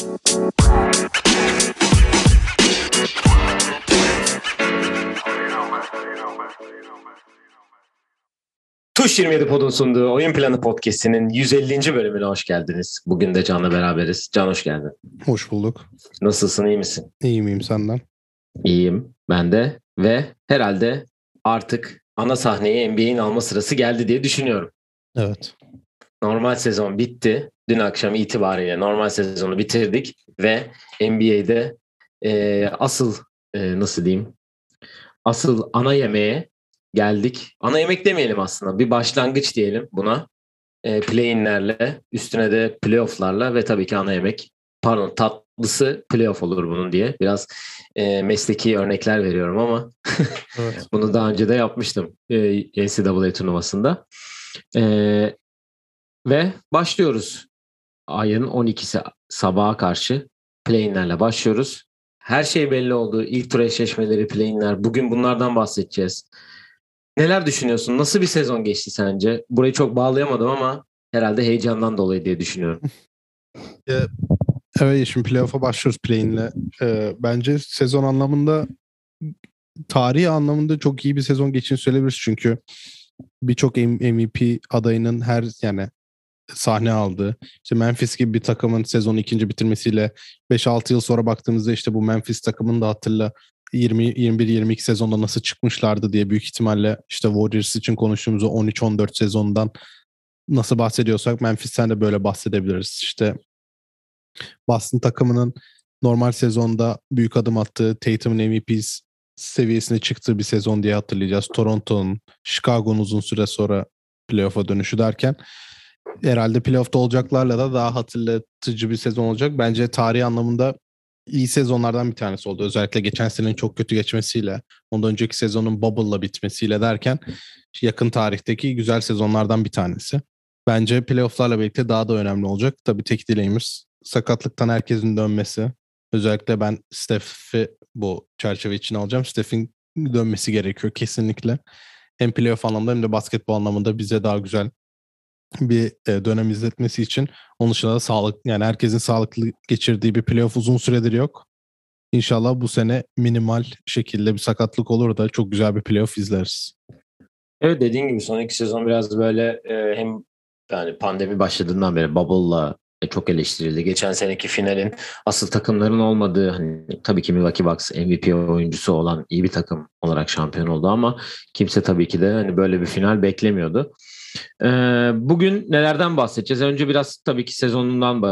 Tuş 27 Pod'un sunduğu Oyun Planı Podcast'inin 150. bölümüne hoş geldiniz. Bugün de Can'la beraberiz. Can hoş geldin. Hoş bulduk. Nasılsın, iyi misin? İyi miyim senden? İyiyim, ben de. Ve herhalde artık ana sahneyi NBA'in alma sırası geldi diye düşünüyorum. Evet. Normal sezon bitti. Dün akşam itibariyle normal sezonu bitirdik ve NBA'de e, asıl e, nasıl diyeyim asıl ana yemeğe geldik. Ana yemek demeyelim aslında. Bir başlangıç diyelim buna. E, play-inlerle, üstüne de playoff'larla ve tabii ki ana yemek. Pardon tatlısı playoff olur bunun diye. Biraz e, mesleki örnekler veriyorum ama evet. bunu daha önce de yapmıştım e, NCAA turnuvasında. E, ve başlıyoruz. Ayın 12'si sabaha karşı play-inlerle başlıyoruz. Her şey belli oldu. İlk tur eşleşmeleri, play-inler. Bugün bunlardan bahsedeceğiz. Neler düşünüyorsun? Nasıl bir sezon geçti sence? Burayı çok bağlayamadım ama herhalde heyecandan dolayı diye düşünüyorum. evet şimdi playoff'a başlıyoruz play'inle. Ee, bence sezon anlamında tarihi anlamında çok iyi bir sezon geçtiğini söyleyebiliriz. Çünkü birçok MVP adayının her yani sahne aldı. İşte Memphis gibi bir takımın sezonu ikinci bitirmesiyle 5-6 yıl sonra baktığımızda işte bu Memphis takımını da hatırla 20 21 22 sezonda nasıl çıkmışlardı diye büyük ihtimalle işte Warriors için konuştuğumuz 13 14 sezondan nasıl bahsediyorsak Memphis'ten de böyle bahsedebiliriz. İşte Boston takımının normal sezonda büyük adım attığı Tatum'un MVP seviyesine çıktığı bir sezon diye hatırlayacağız. Toronto'nun, Chicago'nun uzun süre sonra playoff'a dönüşü derken herhalde playoff'ta olacaklarla da daha hatırlatıcı bir sezon olacak. Bence tarihi anlamında iyi sezonlardan bir tanesi oldu. Özellikle geçen senenin çok kötü geçmesiyle, ondan önceki sezonun bubble'la bitmesiyle derken yakın tarihteki güzel sezonlardan bir tanesi. Bence playoff'larla birlikte daha da önemli olacak. Tabii tek dileğimiz sakatlıktan herkesin dönmesi. Özellikle ben Steph'i bu çerçeve için alacağım. Steph'in dönmesi gerekiyor kesinlikle. Hem playoff anlamında hem de basketbol anlamında bize daha güzel bir e, dönem izletmesi için onun dışında da sağlık yani herkesin sağlıklı geçirdiği bir playoff uzun süredir yok. İnşallah bu sene minimal şekilde bir sakatlık olur da çok güzel bir playoff izleriz. Evet dediğin gibi son iki sezon biraz böyle e, hem yani pandemi başladığından beri bubble'la e, çok eleştirildi. Geçen seneki finalin asıl takımların olmadığı hani tabii ki Milwaukee Bucks MVP oyuncusu olan iyi bir takım olarak şampiyon oldu ama kimse tabii ki de hani böyle bir final beklemiyordu. Ee, bugün nelerden bahsedeceğiz? Önce biraz tabii ki sezonundan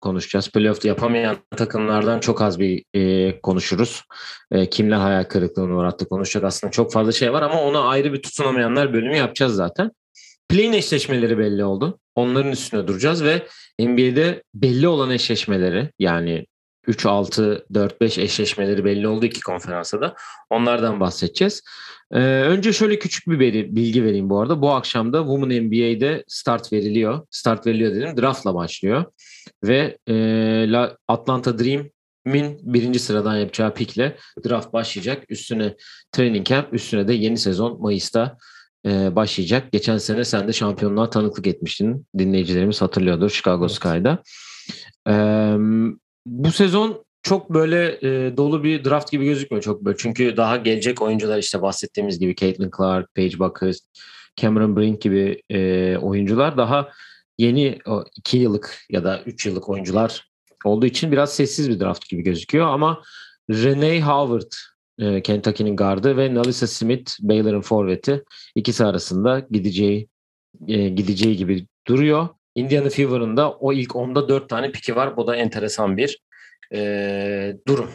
konuşacağız. Playoff yapamayan takımlardan çok az bir e, konuşuruz. E, kimler hayal kırıklığına uğrattı konuşacak aslında çok fazla şey var ama ona ayrı bir tutunamayanlar bölümü yapacağız zaten. Play-in eşleşmeleri belli oldu. Onların üstüne duracağız ve NBA'de belli olan eşleşmeleri yani 3-6-4-5 eşleşmeleri belli oldu iki konferansa da. Onlardan bahsedeceğiz. Ee, önce şöyle küçük bir bilgi vereyim bu arada. Bu akşam da Women NBA'de start veriliyor. Start veriliyor dedim. Draft'la başlıyor. Ve e, Atlanta Dream'in birinci sıradan yapacağı pikle draft başlayacak. Üstüne training camp, üstüne de yeni sezon Mayıs'ta e, başlayacak. Geçen sene sen de şampiyonluğa tanıklık etmiştin. Dinleyicilerimiz hatırlıyordur Chicago evet. Sky'da. E, bu sezon çok böyle e, dolu bir draft gibi gözükmüyor çok böyle. Çünkü daha gelecek oyuncular işte bahsettiğimiz gibi Caitlin Clark, Paige Buckers, Cameron Brink gibi e, oyuncular daha yeni 2 yıllık ya da 3 yıllık oyuncular olduğu için biraz sessiz bir draft gibi gözüküyor ama Renee Howard e, Kentucky'nin gardı ve Nalisa Smith Baylor'ın forveti ikisi arasında gideceği e, gideceği gibi duruyor. Indiana Fever'ın da o ilk 10'da 4 tane piki var. Bu da enteresan bir e, durum.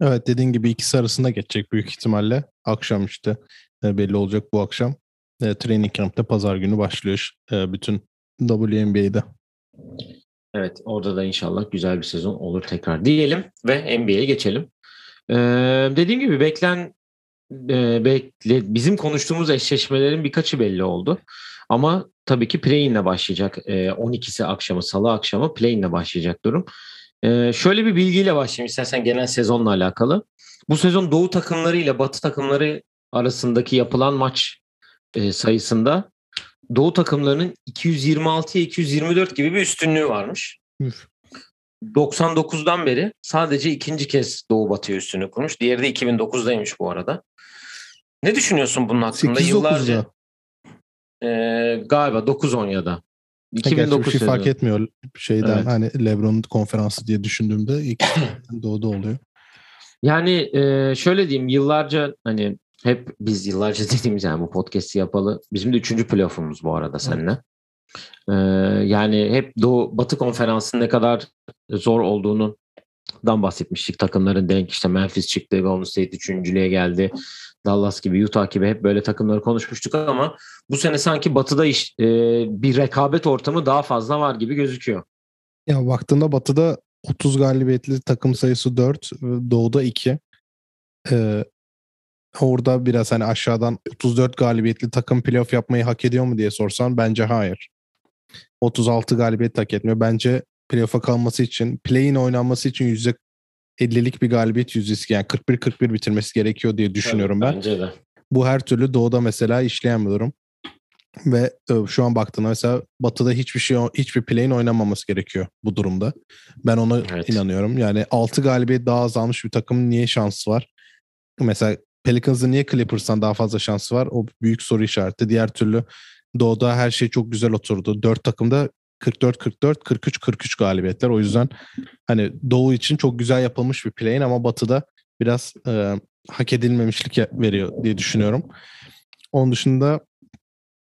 Evet dediğin gibi ikisi arasında geçecek büyük ihtimalle. Akşam işte e, belli olacak bu akşam. E, training camp'te pazar günü başlıyor e, bütün WNBA'de. Evet orada da inşallah güzel bir sezon olur tekrar diyelim ve NBA'ye geçelim. Ee, dediğim gibi beklen e, bekle, bizim konuştuğumuz eşleşmelerin birkaçı belli oldu. Ama tabii ki play-in'le başlayacak. E, 12'si akşamı, salı akşamı play-in'le başlayacak durum. Ee, şöyle bir bilgiyle başlayayım istersen genel sezonla alakalı. Bu sezon Doğu takımları ile Batı takımları arasındaki yapılan maç e, sayısında Doğu takımlarının 226'ya 224 gibi bir üstünlüğü varmış. Üf. 99'dan beri sadece ikinci kez Doğu Batı'ya üstünü kurmuş. Diğeri de 2009'daymış bu arada. Ne düşünüyorsun bunun hakkında? 8-9'da. Yıllarca e, galiba 9-10 ya da. Gerçi 2009 bir şey fark etmiyor şeyden Evet. hani LeBron'un konferansı diye düşündüğümde ilk doğuda oluyor. Yani e, şöyle diyeyim yıllarca hani hep biz yıllarca dediğimiz yani bu podcast'i yapalı. Bizim de üçüncü playoff'umuz bu arada seninle. E, yani hep Doğu Batı konferansının ne kadar zor olduğunu dan bahsetmiştik. Takımların denk işte Memphis çıktı, Golden State üçüncülüğe geldi. Dallas gibi, Utah gibi hep böyle takımları konuşmuştuk ama bu sene sanki Batı'da iş, e, bir rekabet ortamı daha fazla var gibi gözüküyor. Ya baktığında Batı'da 30 galibiyetli takım sayısı 4, Doğu'da 2. Ee, orada biraz hani aşağıdan 34 galibiyetli takım playoff yapmayı hak ediyor mu diye sorsan bence hayır. 36 galibiyet hak etmiyor. Bence playoff'a kalması için, play-in oynanması için %50'lik bir galibiyet yüzdesi yani 41-41 bitirmesi gerekiyor diye düşünüyorum ben. Bence de. Bu her türlü doğuda mesela işleyen bir durum. Ve e, şu an baktığında mesela batıda hiçbir şey hiçbir play'in oynanmaması gerekiyor bu durumda. Ben ona Evet. inanıyorum. Yani 6 galibiyet daha azalmış bir takımın niye şansı var? Mesela Pelicans'ın niye Clippers'tan daha fazla şansı var? O büyük soru işareti. Diğer türlü doğuda her şey çok güzel oturdu. 4 takımda 44-44, 43-43 galibiyetler. O yüzden hani doğu için çok güzel yapılmış bir play'in ama batıda biraz e, hak edilmemişlik veriyor diye düşünüyorum. Onun dışında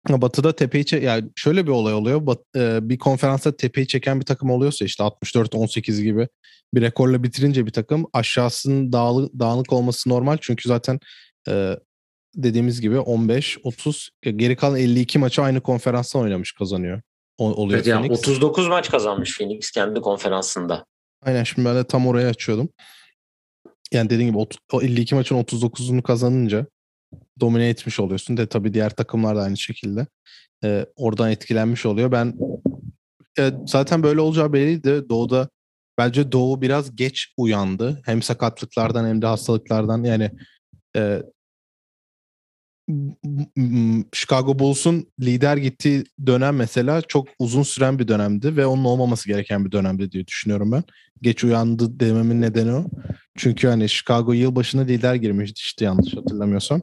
Batı'da tepeyi çe- yani şöyle bir olay oluyor. Bat- e, bir konferansta tepeyi çeken bir takım oluyorsa işte 64-18 gibi bir rekorla bitirince bir takım aşağısının dağılı, dağınık olması normal. Çünkü zaten e, dediğimiz gibi 15-30 geri kalan 52 maçı aynı konferansta oynamış kazanıyor. Oluyor Evet, yani Phoenix. 39 maç kazanmış Phoenix kendi konferansında. Aynen şimdi ben de tam oraya açıyordum. Yani dediğim gibi o 52 maçın 39'unu kazanınca domine etmiş oluyorsun. De tabii diğer takımlar da aynı şekilde. Ee, oradan etkilenmiş oluyor. Ben e, zaten böyle olacağı belliydi. Doğu'da bence Doğu biraz geç uyandı. Hem sakatlıklardan hem de hastalıklardan. Yani e, Chicago Bulls'un lider gittiği dönem mesela çok uzun süren bir dönemdi ve onun olmaması gereken bir dönemdi diye düşünüyorum ben. Geç uyandı dememin nedeni o. Çünkü hani Chicago yılbaşına lider girmişti işte yanlış hatırlamıyorsam.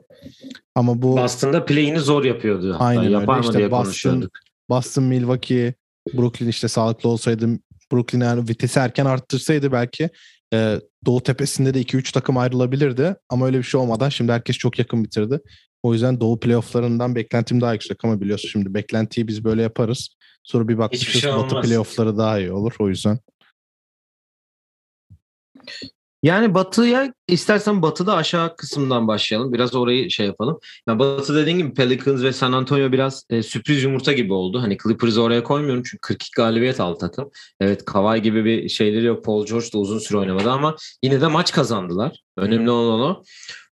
Ama bu Boston'da play'ini zor yapıyordu. Hatta. Aynen öyle. Yapar mı İşte diye Boston-. Boston, Milwaukee, Brooklyn işte sağlıklı olsaydı Brooklyn yani vitesi erken arttırsaydı belki e, Doğu tepesinde de 2-3 takım ayrılabilirdi. Ama öyle bir şey olmadan şimdi herkes çok yakın bitirdi. O yüzden Doğu playofflarından beklentim daha yüksek ama biliyorsun şimdi beklentiyi biz böyle yaparız. Sonra bir bakmışız şey Batı olmaz. playoffları daha iyi olur. O yüzden Yani Batı'ya istersen Batı'da aşağı kısımdan başlayalım. Biraz orayı şey yapalım. Yani Batı dediğin gibi Pelicans ve San Antonio biraz e, sürpriz yumurta gibi oldu. Hani Clippers'ı oraya koymuyorum çünkü 42 galibiyet aldı takım. Evet Kawhi gibi bir şeyleri yok. Paul George da uzun süre oynamadı ama yine de maç kazandılar. Önemli olan o.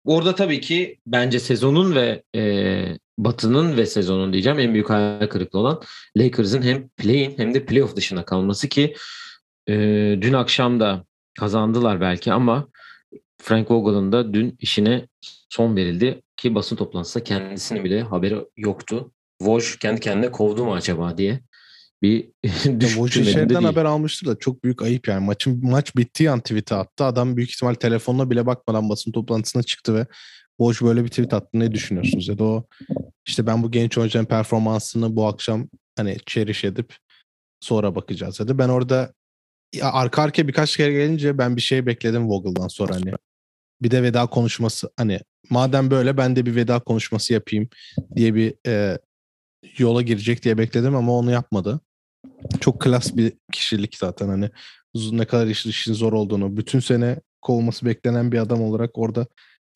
Orada tabii ki bence sezonun ve e, Batı'nın ve sezonun diyeceğim en büyük hayal kırıklığı olan Lakers'ın hem play-in hem de playoff dışına kalması ki e, dün akşam da kazandılar belki ama Frank Vogel'ın da dün işine son verildi ki basın toplantısında kendisinin bile haberi yoktu. Woj kendi kendine kovdu mu acaba diye bir düşünmedim de şeyden değil. haber almıştır da çok büyük ayıp yani. Maçın maç bittiği an tweet'e attı. Adam büyük ihtimal telefonuna bile bakmadan basın toplantısına çıktı ve Woj böyle bir tweet attı. Ne düşünüyorsunuz? Ya da o işte ben bu genç oyuncunun performansını bu akşam hani cherish edip sonra bakacağız dedi. Ben orada arka arkaya birkaç kere gelince ben bir şey bekledim Vogel'dan sonra hani. Bir de veda konuşması hani madem böyle ben de bir veda konuşması yapayım diye bir e, yola girecek diye bekledim ama onu yapmadı. Çok klas bir kişilik zaten hani ne kadar iş- işin zor olduğunu bütün sene kovulması beklenen bir adam olarak orada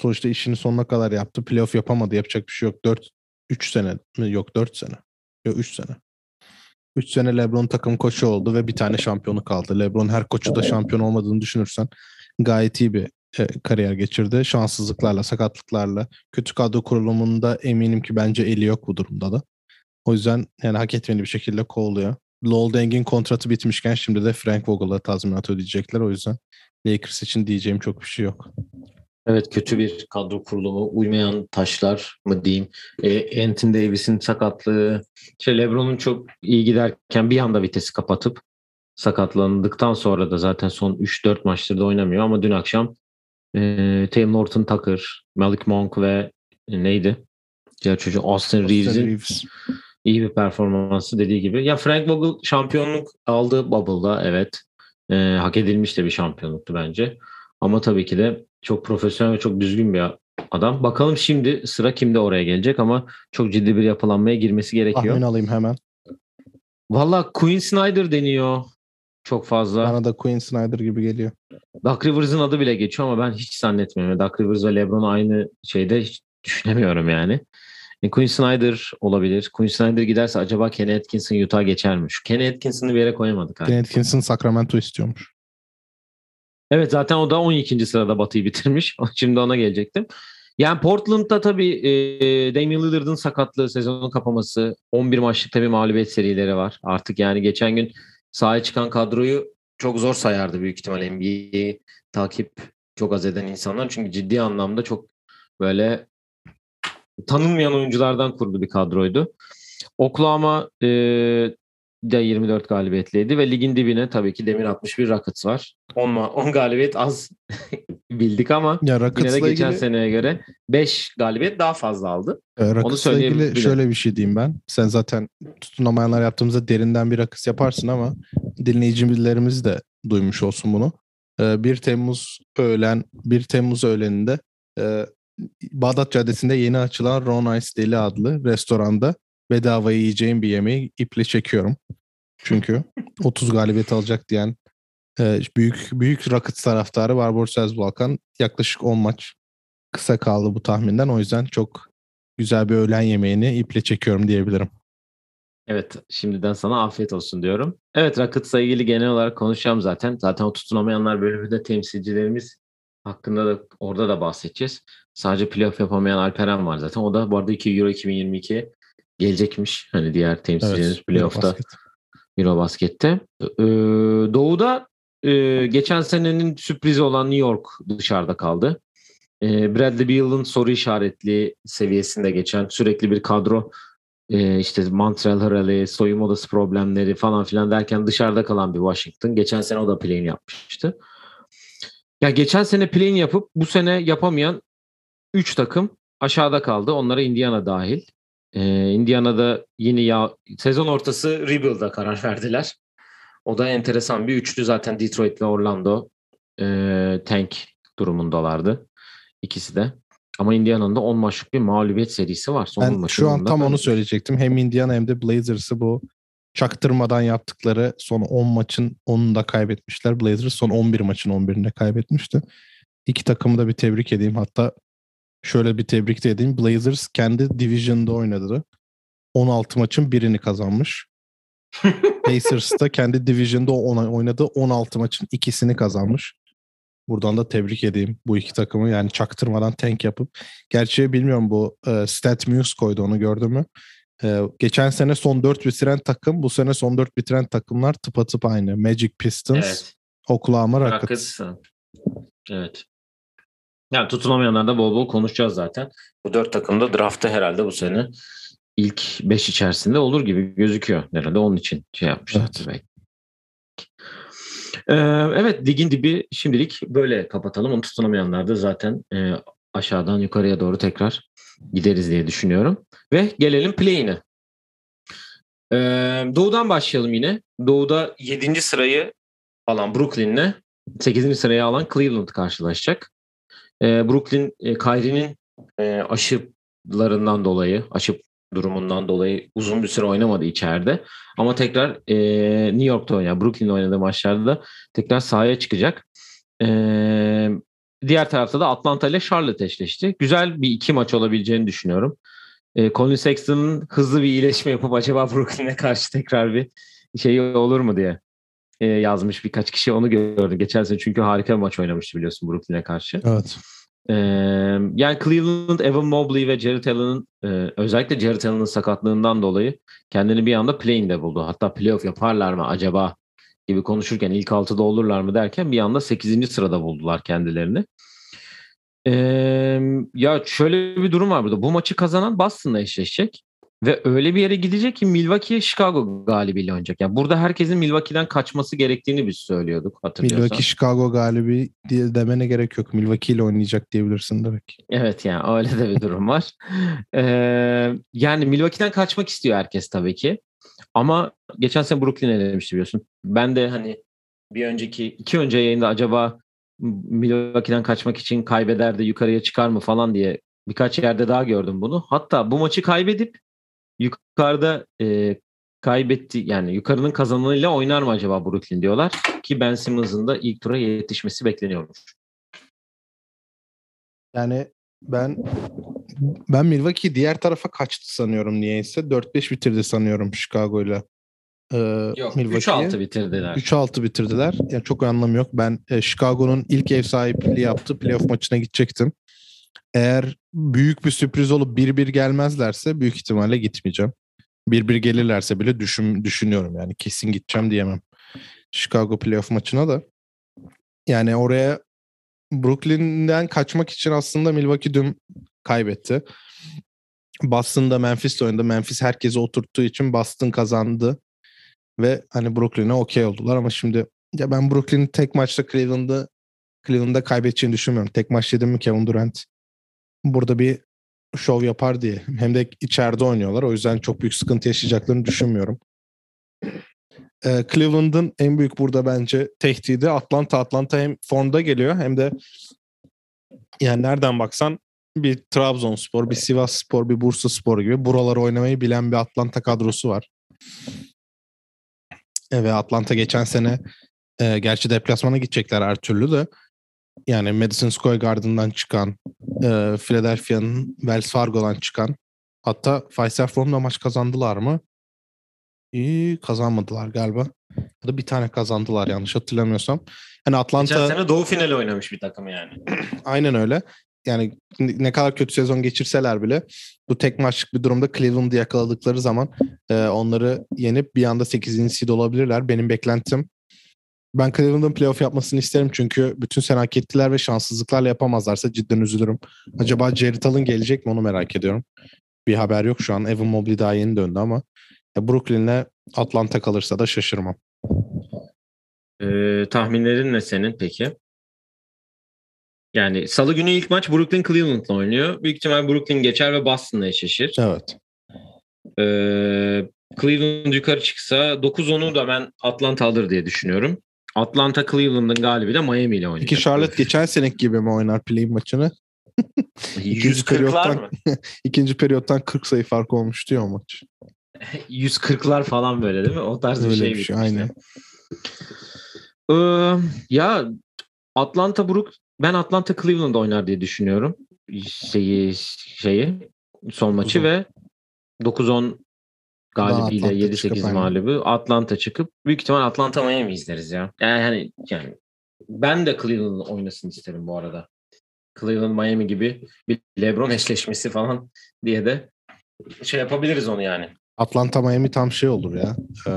sonuçta işini sonuna kadar yaptı. Playoff yapamadı. Yapacak bir şey yok. 4 3 sene? Yok 4 sene. Yok 3 sene. 3 sene LeBron takım koçu oldu ve bir tane şampiyonu kaldı. LeBron her koçu da şampiyon olmadığını düşünürsen gayet iyi bir e, kariyer geçirdi. Şanssızlıklarla, sakatlıklarla, kötü kadro kurulumunda eminim ki bence eli yok bu durumda da. O yüzden yani hak etmeli bir şekilde kovuluyor. Lowell Deng'in kontratı bitmişken şimdi de Frank Vogel'a tazminat ödeyecekler. O yüzden Lakers için diyeceğim çok bir şey yok. Evet kötü bir kadro kurulumu, uymayan taşlar mı diyeyim. E, Anthony Davis'in sakatlığı, şey LeBron'un çok iyi giderken bir anda vitesi kapatıp sakatlandıktan sonra da zaten son 3-4 maçtır da oynamıyor ama dün akşam e, Taylor Norton Tucker, Malik Monk ve e, neydi? Diğer çocuğu Austin, Austin Reeves'in Reeves. iyi bir performansı dediği gibi. Ya Frank Vogel şampiyonluk aldı Bubble'da evet. E, hak edilmiş de bir şampiyonluktu bence. Ama tabii ki de çok profesyonel ve çok düzgün bir adam. Bakalım şimdi sıra kimde oraya gelecek ama çok ciddi bir yapılanmaya girmesi gerekiyor. Tahmin alayım hemen. Valla Queen Snyder deniyor çok fazla. Bana da Queen Snyder gibi geliyor. Duck Rivers'ın adı bile geçiyor ama ben hiç zannetmiyorum. Duck Rivers ve LeBron'u aynı şeyde hiç düşünemiyorum yani. E, Quinn Snyder olabilir. Quinn Snyder giderse acaba Kenny Atkinson Utah geçer mi? Şu Kenny Atkinson'ı bir yere koyamadık. Abi. Ken Atkinson Sacramento istiyormuş. Evet zaten o da 12. sırada Batı'yı bitirmiş. Şimdi ona gelecektim. Yani Portland'da tabii e, Damian Lillard'ın sakatlığı, sezonun kapaması, 11 maçlık tabii mağlubiyet serileri var. Artık yani geçen gün sahaya çıkan kadroyu çok zor sayardı büyük ihtimalle NBA'yi takip çok az eden insanlar. Çünkü ciddi anlamda çok böyle tanınmayan oyunculardan kurulu bir kadroydu. Oklahoma e, de 24 galibiyetliydi ve ligin dibine tabii ki demir 61 Rockets var. 10, 10 galibiyet az bildik ama Ya yine de geçen ilgili, seneye göre 5 galibiyet daha fazla aldı. e, ilgili söyleyebilirim. şöyle bir şey diyeyim ben. Sen zaten tutunamayanlar yaptığımızda derinden bir akıs yaparsın ama dinleyicilerimiz de duymuş olsun bunu. E, 1 Temmuz öğlen 1 Temmuz öğleninde e, Bağdat Caddesi'nde yeni açılan Ron Ice Deli adlı restoranda bedava yiyeceğim bir yemeği iple çekiyorum. Çünkü 30 galibiyet alacak diyen e, büyük büyük Rockets taraftarı var Borsaz Balkan. Yaklaşık 10 maç kısa kaldı bu tahminden. O yüzden çok güzel bir öğlen yemeğini iple çekiyorum diyebilirim. Evet şimdiden sana afiyet olsun diyorum. Evet Rockets'la ilgili genel olarak konuşacağım zaten. Zaten o tutunamayanlar bölümünde temsilcilerimiz hakkında da orada da bahsedeceğiz. Sadece playoff yapamayan Alperen var zaten. O da bu arada 2 Euro 2022 gelecekmiş. Hani diğer temsilcilerimiz playoff'ta. Eurobasket. Eurobasket'te. Ee, Doğu'da e, geçen senenin sürprizi olan New York dışarıda kaldı. Ee, Bradley Beal'ın soru işaretli seviyesinde geçen sürekli bir kadro e, işte Montreal Harrell'i, soyunma odası problemleri falan filan derken dışarıda kalan bir Washington. Geçen sene o da play yapmıştı. Ya geçen sene play yapıp bu sene yapamayan 3 takım aşağıda kaldı. Onlara Indiana dahil. Ee, Indiana'da yine ya sezon ortası rebuild'a karar verdiler. O da enteresan bir üçlü zaten Detroit ve Orlando e, tank durumundalardı. İkisi de. Ama Indiana'nın da 10 maçlık bir mağlubiyet serisi var. Son on Ben şu an tam onu söyleyecektim. Hem Indiana hem de Blazers'ı bu çaktırmadan yaptıkları son 10 maçın 10'unu da kaybetmişler. Blazers son 11 maçın 11'inde kaybetmişti. İki takımı da bir tebrik edeyim. Hatta şöyle bir tebrik de edeyim. Blazers kendi division'da oynadı. 16 maçın birini kazanmış. Pacers da kendi division'da oynadığı 16 maçın ikisini kazanmış. Buradan da tebrik edeyim bu iki takımı. Yani çaktırmadan tank yapıp. Gerçi bilmiyorum bu e, Stat Muse koydu onu gördün mü? E, geçen sene son 4 bitiren takım bu sene son 4 bitiren takımlar tıpatıp aynı. Magic Pistons, Evet. Oklahoma Rockets. Rockets. Evet. Yani tutunamayanlar da bol bol konuşacağız zaten. Bu dört takım da draftta herhalde bu sene ilk beş içerisinde olur gibi gözüküyor. Herhalde onun için şey yapmışlar. Evet. belki. Ee, evet ligin dibi şimdilik böyle kapatalım. Onu tutunamayanlar da zaten e, aşağıdan yukarıya doğru tekrar gideriz diye düşünüyorum. Ve gelelim play'ine. Ee, Doğu'dan başlayalım yine. Doğu'da 7. sırayı alan Brooklyn'le 8. sırayı alan Cleveland karşılaşacak. Ee, Brooklyn e, Kyrie'nin e, aşılarından dolayı, aşı durumundan dolayı uzun bir süre oynamadı içeride. Ama tekrar e, New York'ta oynayan, Brooklyn'de oynadığı maçlarda da tekrar sahaya çıkacak. E, diğer tarafta da Atlanta ile Charlotte eşleşti. Güzel bir iki maç olabileceğini düşünüyorum. E, Colin Sexton'ın hızlı bir iyileşme yapıp acaba Brooklyn'e karşı tekrar bir şey olur mu diye e, yazmış birkaç kişi onu gördüm. Geçen sene çünkü harika bir maç oynamıştı biliyorsun Brooklyn'e karşı. Evet. Ee, yani Cleveland, Evan Mobley ve Jared Allen'ın e, özellikle Jared Allen'ın sakatlığından dolayı kendini bir anda play'inde buldu. Hatta playoff yaparlar mı acaba gibi konuşurken ilk altıda olurlar mı derken bir anda 8. sırada buldular kendilerini. Ee, ya şöyle bir durum var burada. Bu maçı kazanan Boston'la eşleşecek. Ve öyle bir yere gidecek ki Milwaukee Chicago galibiyle oynayacak. Yani burada herkesin Milwaukee'den kaçması gerektiğini biz söylüyorduk hatırlıyorsan. Milwaukee Chicago galibi diye demene gerek yok. Milwaukee ile oynayacak diyebilirsin direkt. Evet yani öyle de bir durum var. Ee, yani Milwaukee'den kaçmak istiyor herkes tabii ki. Ama geçen sene Brooklyn elemişti biliyorsun. Ben de hani bir önceki iki önce yayında acaba Milwaukee'den kaçmak için kaybeder de yukarıya çıkar mı falan diye birkaç yerde daha gördüm bunu. Hatta bu maçı kaybedip yukarıda e, kaybetti yani yukarının kazananıyla oynar mı acaba Brooklyn diyorlar ki Ben Simmons'ın da ilk tura yetişmesi bekleniyormuş. Yani ben ben Milwaukee diğer tarafa kaçtı sanıyorum niyeyse. 4-5 bitirdi sanıyorum Chicago'yla. Ee, yok 3-6 bitirdiler. 3-6 bitirdiler. Yani çok anlamı yok. Ben e, Chicago'nun ilk ev sahipliği yaptı. Playoff maçına gidecektim. Eğer büyük bir sürpriz olup 1-1 gelmezlerse büyük ihtimalle gitmeyeceğim. 1-1 gelirlerse bile düşün, düşünüyorum yani kesin gideceğim diyemem. Chicago playoff maçına da. Yani oraya Brooklyn'den kaçmak için aslında Milwaukee dün kaybetti. Boston'da Memphis'le oynadı. Memphis herkesi oturttuğu için Boston kazandı. Ve hani Brooklyn'e okey oldular ama şimdi ya ben Brooklyn'in tek maçta Cleveland'ı Cleveland'da kaybedeceğini düşünmüyorum. Tek maç yedim mi Kevin Durant burada bir şov yapar diye. Hem de içeride oynuyorlar. O yüzden çok büyük sıkıntı yaşayacaklarını düşünmüyorum. Ee, Cleveland'ın en büyük burada bence tehdidi Atlanta. Atlanta hem formda geliyor hem de yani nereden baksan bir Trabzonspor, bir Sivas Spor, bir Bursa Spor gibi buraları oynamayı bilen bir Atlanta kadrosu var. Ve Atlanta geçen sene e, gerçi deplasmana gidecekler her türlü de yani Madison Square Garden'dan çıkan, e, Philadelphia'nın Wells Fargo'dan çıkan hatta Pfizer Form'da maç kazandılar mı? İyi kazanmadılar galiba. Ya da bir tane kazandılar yanlış hatırlamıyorsam. Yani Atlanta... Geçen sene doğu finali oynamış bir takım yani. Aynen öyle. Yani ne kadar kötü sezon geçirseler bile bu tek maçlık bir durumda Cleveland'ı yakaladıkları zaman e, onları yenip bir anda 8. seed olabilirler. Benim beklentim ben Cleveland'ın playoff yapmasını isterim çünkü bütün sene hak ettiler ve şanssızlıklarla yapamazlarsa cidden üzülürüm. Acaba Jared Allen gelecek mi onu merak ediyorum. Bir haber yok şu an. Evan Mobley daha yeni döndü ama Brooklyn'le Atlanta kalırsa da şaşırmam. Ee, tahminlerin ne senin peki? Yani salı günü ilk maç Brooklyn Cleveland'la oynuyor. Büyük ihtimal Brooklyn geçer ve Boston'la eşleşir. Evet. Ee, Cleveland yukarı çıksa 9-10'u da ben Atlanta alır diye düşünüyorum. Atlanta Cleveland'ın galibi de Miami ile oynayacak. Peki Charlotte geçen senek gibi mi oynar play maçını? ikinci periyottan, mı? ikinci periyottan 40 sayı fark olmuş diyor o maç. 140'lar falan böyle değil mi? O tarz Öyle bir şey. Bir şey aynen. Ee, ya Atlanta Brook ben Atlanta Cleveland oynar diye düşünüyorum. Şeyi şeyi son maçı 9-10. ve 9-10 galibiyle 7-8 mağlubu Atlanta çıkıp büyük ihtimal Atlanta Miami izleriz ya. Yani hani yani ben de Cleveland oynasın isterim bu arada. Cleveland Miami gibi bir LeBron eşleşmesi falan diye de şey yapabiliriz onu yani. Atlanta Miami tam şey olur ya. Ee,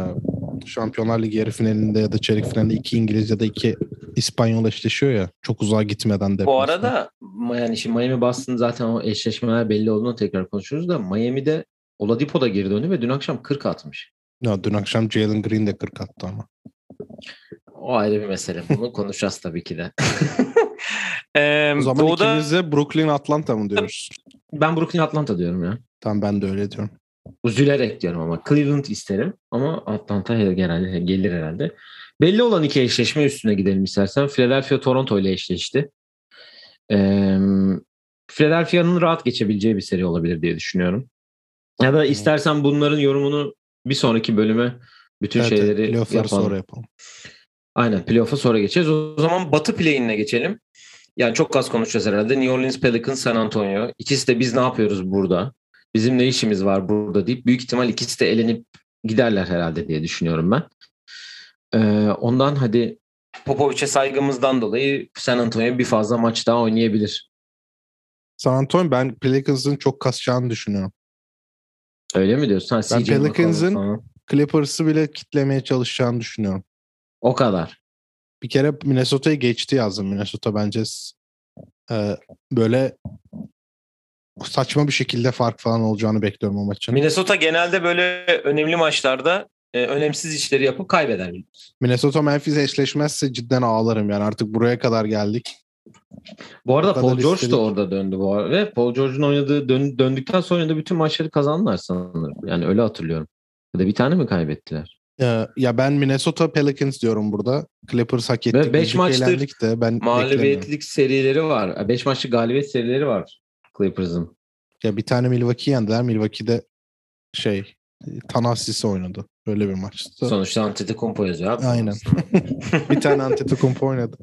Şampiyonlar Ligi yarı finalinde ya da çeyrek finalinde iki İngiliz ya da iki İspanyol eşleşiyor ya. Çok uzağa gitmeden de. Bu arada yani şimdi Miami Boston zaten o eşleşmeler belli olduğunu tekrar konuşuyoruz da Miami'de Oladipo da geri döndü ve dün akşam 40 atmış. Ya dün akşam Jalen Green de 40 attı ama. O ayrı bir mesele. Bunu konuşacağız tabii ki de. ee, o zaman doğuda... ikimiz de Brooklyn Atlanta mı diyoruz? Ben Brooklyn Atlanta diyorum ya. Tamam ben de öyle diyorum. Üzülerek diyorum ama Cleveland isterim ama Atlanta herhalde gelir herhalde. Belli olan iki eşleşme üstüne gidelim istersen. Philadelphia Toronto ile eşleşti. Ee, Philadelphia'nın rahat geçebileceği bir seri olabilir diye düşünüyorum. Ya da istersen bunların yorumunu bir sonraki bölüme bütün evet, şeyleri yapalım. sonra yapalım. Aynen playoff'a sonra geçeceğiz. O zaman Batı play'inle geçelim. Yani çok az konuşacağız herhalde. New Orleans Pelicans, San Antonio. İkisi de biz ne yapıyoruz burada? Bizim ne işimiz var burada deyip büyük ihtimal ikisi de elenip giderler herhalde diye düşünüyorum ben. Ee, ondan hadi Popovic'e saygımızdan dolayı San Antonio bir fazla maç daha oynayabilir. San Antonio ben Pelicans'ın çok kasacağını düşünüyorum. Öyle mi diyorsun? Ha, ben Pelicans'ın Clippers'ı bile kitlemeye çalışacağını düşünüyorum. O kadar. Bir kere Minnesota'yı geçti yazdım. Minnesota bence e, böyle saçma bir şekilde fark falan olacağını bekliyorum o maçın. Minnesota genelde böyle önemli maçlarda e, önemsiz işleri yapıp kaybeder. Minnesota Memphis eşleşmezse cidden ağlarım yani artık buraya kadar geldik. Bu arada Paul George istedik. da orada döndü bu arada. Ve Paul George'un oynadığı dön- döndükten sonra oynadığı bütün maçları kazandılar sanırım. Yani öyle hatırlıyorum. Ya da bir tane mi kaybettiler? Ee, ya ben Minnesota Pelicans diyorum burada. Clippers hak etti. Ve beş güldük, maçtır eğlendik de ben. Mağlubiyetlik serileri var. 5 maçlık galibiyet serileri var Clippers'ın. Ya bir tane Milwaukee yendiler. Milwaukee'de şey Tanasisi oynadı. Böyle bir maçtı. Sonuçta Antetokounmpo yazıyor abi. Aynen. bir tane Antetokounmpo oynadı.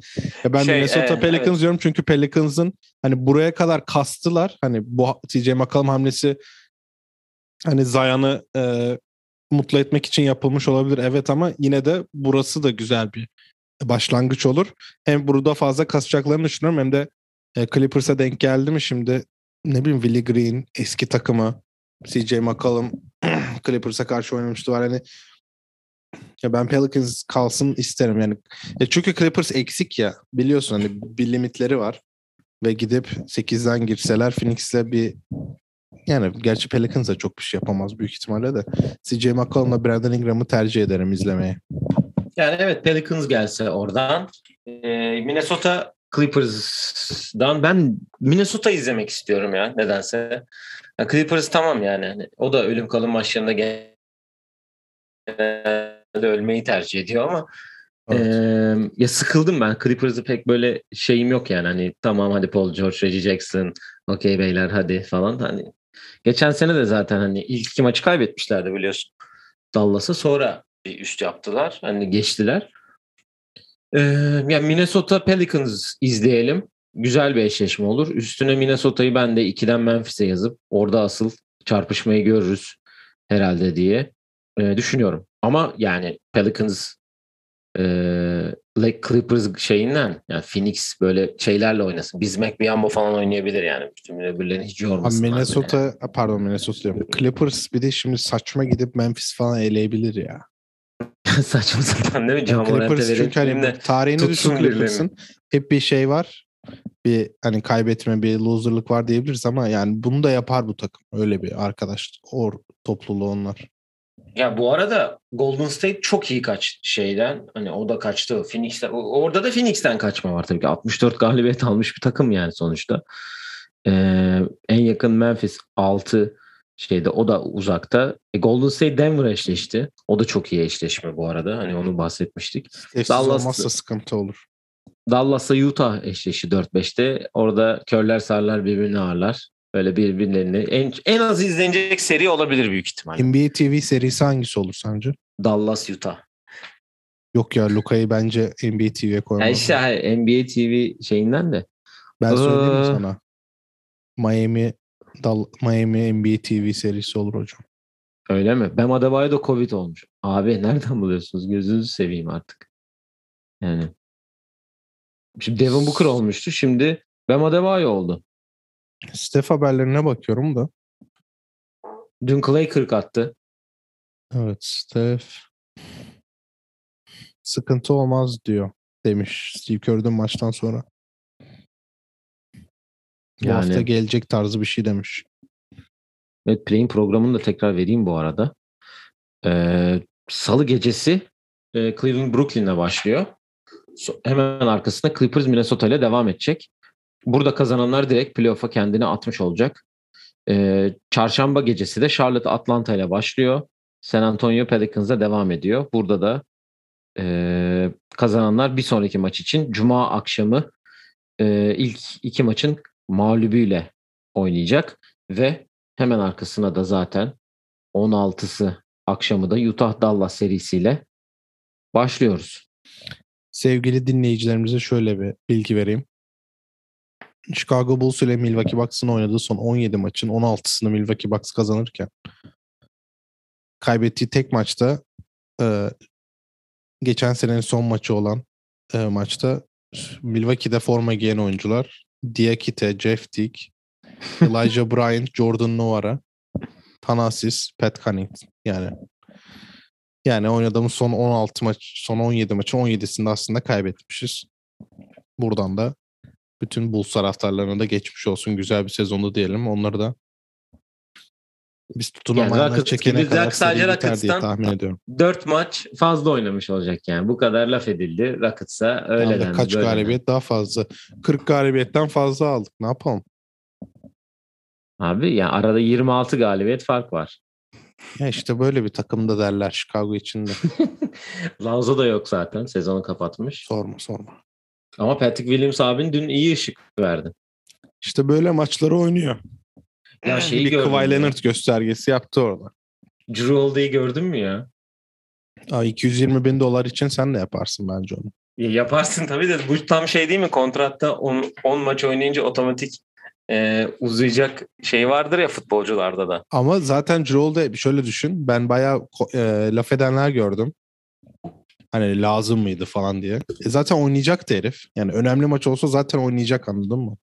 Ya ben Şey, Minnesota e, Pelicans evet. diyorum çünkü Pelicans'ın hani buraya kadar kastılar. Hani bu TJ McCollum hamlesi hani Zion'ı e, mutlu etmek için yapılmış olabilir. Evet ama yine de burası da güzel bir başlangıç olur. Hem burada fazla kasacaklarını düşünüyorum hem de e, Clippers'a denk geldi mi şimdi ne bileyim Willie Green eski takımı CJ McCollum Clippers'a karşı oynamıştı var hani ya ben Pelicans kalsın isterim yani. Ya çünkü Clippers eksik ya. Biliyorsun hani bir limitleri var. Ve gidip 8'den girseler Phoenix'le bir yani gerçi Pelicans da çok bir şey yapamaz büyük ihtimalle de. CJ McCollum'la Brandon Ingram'ı tercih ederim izlemeye. Yani evet Pelicans gelse oradan. Ee, Minnesota Clippers'dan ben Minnesota izlemek istiyorum ya nedense. Ya Clippers tamam yani. Hani o da ölüm kalım maçlarında genelde ölmeyi tercih ediyor ama Evet. Ee, ya sıkıldım ben. Clippers'ı pek böyle şeyim yok yani. Hani tamam hadi Paul George, Reggie Jackson, okey beyler hadi falan. Hani geçen sene de zaten hani ilk iki maçı kaybetmişlerdi biliyorsun. Dallas'a sonra bir üst yaptılar. Hani geçtiler. Ee, ya Minnesota Pelicans izleyelim. Güzel bir eşleşme olur. Üstüne Minnesota'yı ben de 2'den Memphis'e yazıp orada asıl çarpışmayı görürüz herhalde diye e, düşünüyorum. Ama yani Pelicans e, Lake Clippers şeyinden yani Phoenix böyle şeylerle oynasın. Bismack Biyombo falan oynayabilir yani. Bütün öbürlerini hiç Abi yormasın. Minnesota pardon Minnesota diyorum. Clippers bir de şimdi saçma gidip Memphis falan eleyebilir ya. Saçma sapan değil mi? Can Clippers çünkü hani tarihini düşün Clippers'ın. Hep bir şey var. Bir hani kaybetme bir loserlık var diyebiliriz ama yani bunu da yapar bu takım. Öyle bir arkadaş or topluluğu onlar. Ya bu arada Golden State çok iyi kaç şeyden. Hani o da kaçtı. Phoenix'ten. Orada da Phoenix'ten kaçma var tabii ki. 64 galibiyet almış bir takım yani sonuçta. Ee, en yakın Memphis 6 şeyde o da uzakta. E, Golden State Denver eşleşti. O da çok iyi eşleşme bu arada. Hani onu bahsetmiştik. Sessiz Dallas- olmazsa sıkıntı olur. Dallas'la Utah eşleşti 4-5'te. Orada körler sarlar birbirini ağırlar. Böyle birbirlerini en, en az izlenecek seri olabilir büyük ihtimalle. NBA TV serisi hangisi olur sence? Dallas Utah. Yok ya Luka'yı bence NBA TV'ye Ya koymaz. işte hayır, NBA TV şeyinden de. ben söyleyeyim mi Ee, sana? Miami Dal Miami NBA TV serisi olur hocam. Öyle mi? Bam Adebayo da Covid olmuş. Abi nereden buluyorsunuz? Gözünüzü seveyim artık. Yani. Şimdi Devin Booker olmuştu. Şimdi Bam Adebayo oldu. Steph haberlerine bakıyorum da. Dün Clay 40 attı. Evet Steph sıkıntı olmaz diyor demiş Steve Kerr'den maçtan sonra. Bu Yani- hafta gelecek tarzı bir şey demiş. Evet Play'in programını da tekrar vereyim bu arada. Ee, Salı gecesi e, Cleveland Brooklyn'le başlıyor. Hemen arkasında Clippers Minnesota ile devam edecek. Burada kazananlar direkt playoff'a kendini atmış olacak. Ee, çarşamba gecesi de Charlotte Atlanta ile başlıyor. San Antonio Pelicans'da devam ediyor. Burada da e, kazananlar bir sonraki maç için Cuma akşamı e, ilk iki maçın mağlubuyla oynayacak ve hemen arkasına da zaten 16'sı akşamı da Utah Dallas serisiyle başlıyoruz. Sevgili dinleyicilerimize şöyle bir bilgi vereyim. Chicago Bulls ile Milwaukee Bucks'ın oynadığı son 17 maçın 16'sını Milwaukee Bucks kazanırken kaybettiği tek maçta e, geçen senenin son maçı olan e, maçta Milwaukee'de forma giyen oyuncular Diakite, Jeff Teague, Elijah Bryant, Jordan Noara, Thanasis, Pat Connaughton. Yani yani oynadığımız son 16 maç, son 17 maçın 17'sinde aslında kaybetmişiz. Buradan da Bütün Bulls taraftarlarına da geçmiş olsun. Güzel bir sezondu diyelim. Onları da biz tutunamayanlar Rockets çekene kadar Rock sadece Rockets'tan- tahmin ediyorum. 4 maç fazla oynamış olacak yani. Bu kadar laf edildi. Rockets'a öyle dendi. kaç böyle galibiyet daha fazla. 40 galibiyetten fazla aldık. Ne yapalım? dendi. Abi yani arada 26 galibiyet fark var. Ya işte böyle bir takımda derler Chicago içinde. Lonzo da yok zaten. Sezonu kapatmış. sorma sorma. Ama Patrick Williams abin dün iyi ışık verdi. İşte böyle maçları oynuyor. Ya şeyi bir Kawhi? Leonard göstergesi yaptı orada. Drew Holiday'i gördün mü ya? Aa, 220 bin dolar için sen de yaparsın bence onu. Ya Yaparsın tabii de bu tam şey değil mi? Kontratta 10, 10 maç oynayınca otomatik e, uzayacak şey vardır ya futbolcularda da. Ama zaten Joel'de şöyle düşün. Ben bayağı e, laf edenler gördüm. Hani lazım mıydı falan diye. E zaten oynayacaktı herif. Yani önemli maç olsa zaten oynayacak anladın mı?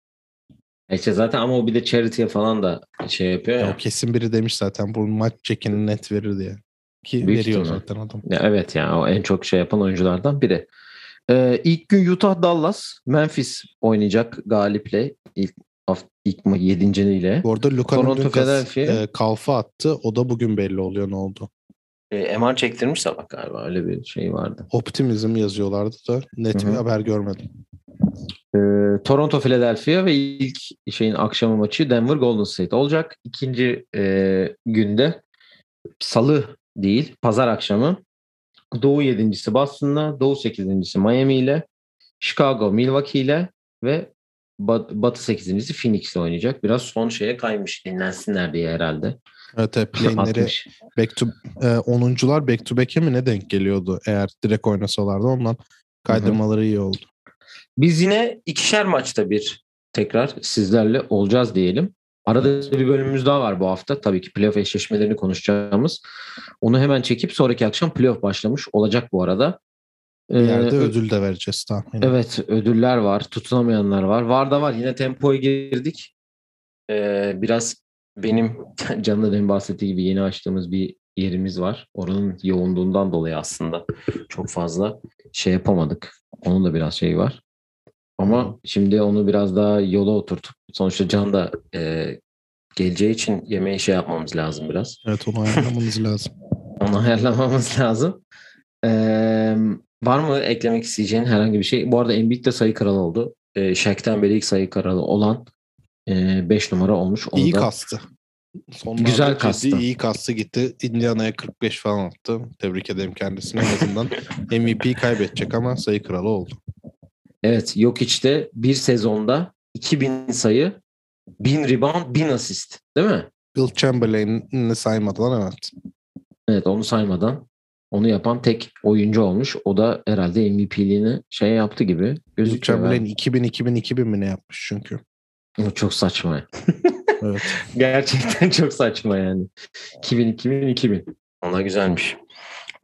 E İşte zaten ama o bir de charity'ye falan da şey yapıyor Ya ya. o kesin biri demiş zaten bu maç çekini net verir diye. Ki Büyük veriyor ihtimal. zaten adam. Ya evet yani o en çok şey yapan oyunculardan biri. Ee, ilk gün Utah Dallas Memphis oynayacak galiple ilk ilk 7. ile. Bu arada Luka'nın Toronto, dün kas, Philadelphia. e, kalfa attı. O da bugün belli oluyor ne oldu. Ee, MR çektirmiş sabah galiba öyle bir şey vardı. Optimizm yazıyorlardı da net Hı hı. bir haber görmedim. Ee, Toronto Philadelphia ve ilk şeyin akşamı maçı Denver Golden State olacak. İkinci e, günde salı değil pazar akşamı Doğu 7.si Boston'la, Doğu 8.si Miami ile, Chicago Milwaukee ile ve Bat- Batı 8.si Phoenix ile oynayacak. Biraz son şeye kaymış dinlensinler diye herhalde. Evet, play'inleri 60. back to, e, 10'uncular back to back'e mi ne denk geliyordu eğer direkt oynasalardı ondan kaydırmaları iyi oldu. Biz yine ikişer maçta bir tekrar sizlerle olacağız diyelim. Arada bir bölümümüz daha var bu hafta. Tabii ki playoff eşleşmelerini konuşacağımız. Onu hemen çekip sonraki akşam playoff başlamış olacak bu arada. Bir yerde Ee, ödül de vereceğiz tahminim. Evet ödüller var. Tutunamayanlar var. Var da var. Yine tempoya girdik. Ee, biraz benim Can'la demin bahsettiği gibi yeni açtığımız bir yerimiz var. Oranın yoğunluğundan dolayı aslında çok fazla şey yapamadık. Onun da biraz şeyi var. Ama şimdi onu biraz daha yola oturtup sonuçta Can da e, geleceği için yemeği şey yapmamız lazım biraz. Evet onu ayarlamanız lazım. Onu ayarlamamız lazım. Ee, var mı eklemek isteyeceğin herhangi bir şey? Bu arada Embiid de sayı kralı oldu. Ee, Shaq'ten beri ilk sayı kralı olan 5 numara olmuş. Onu İyi da- kastı. Sonlarda Güzel kastı. iyi kastı gitti. Indiana'ya 45 falan attı. Tebrik ederim kendisine en azından. MVP'yi kaybedecek ama sayı kralı oldu. Evet Jokic'te bir sezonda 2000 sayı, 1000 rebound, 1000 asist. Değil mi? Will Chamberlain'i saymadan evet. Evet onu saymadan onu yapan tek oyuncu olmuş. O da herhalde MVP'liğini şey yaptı gibi gözüküyor. Chamberlain 2000 2000 2000 mi ne yapmış çünkü. O çok saçma. Evet. Gerçekten çok saçma yani. 2000 2000 2000. Ona güzelmiş.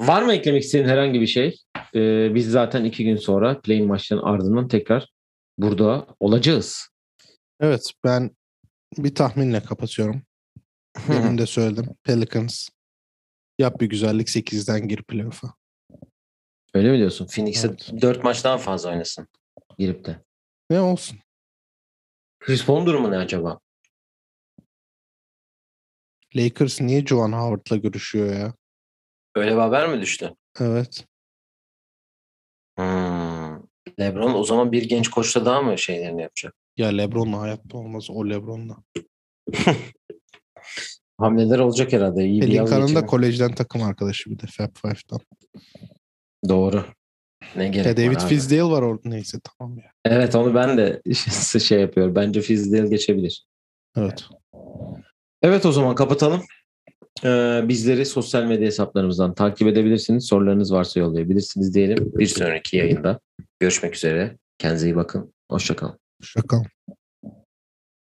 Var mı eklemek istediğin herhangi bir şey? Ee, biz zaten iki gün sonra play maçların ardından tekrar burada olacağız. Evet ben bir tahminle kapatıyorum. Demin de söyledim. Pelicans yap bir güzellik 8'den gir playoff'a. Öyle mi diyorsun? Phoenix'e Evet. 4 maç daha fazla oynasın. Girip de. Ne olsun. Chris Paul'un durumu ne acaba? Lakers niye Joan Howard'la görüşüyor ya? Öyle bir haber mi düştü? Evet. Hmm. LeBron o zaman bir genç koçla daha mı şeylerini yapacak? Ya Lebron'la hayatta olmaz. O Lebron'la. Hamleler olacak herhalde. İyi bir yaz Pelinkan'ın da kolejden takım arkadaşı bir de Fab Five'dan. Doğru. Ne gerek Ya David? Fizdale var orada. Neyse tamam ya. Evet onu ben de şey yapıyorum. Bence Fizdale geçebilir. Evet. Evet o zaman kapatalım. Ee, bizleri sosyal medya hesaplarımızdan takip edebilirsiniz. Sorularınız varsa yollayabilirsiniz diyelim. Bir sonraki yayında görüşmek üzere. Kendinize iyi bakın. Hoşçakalın. Şaka.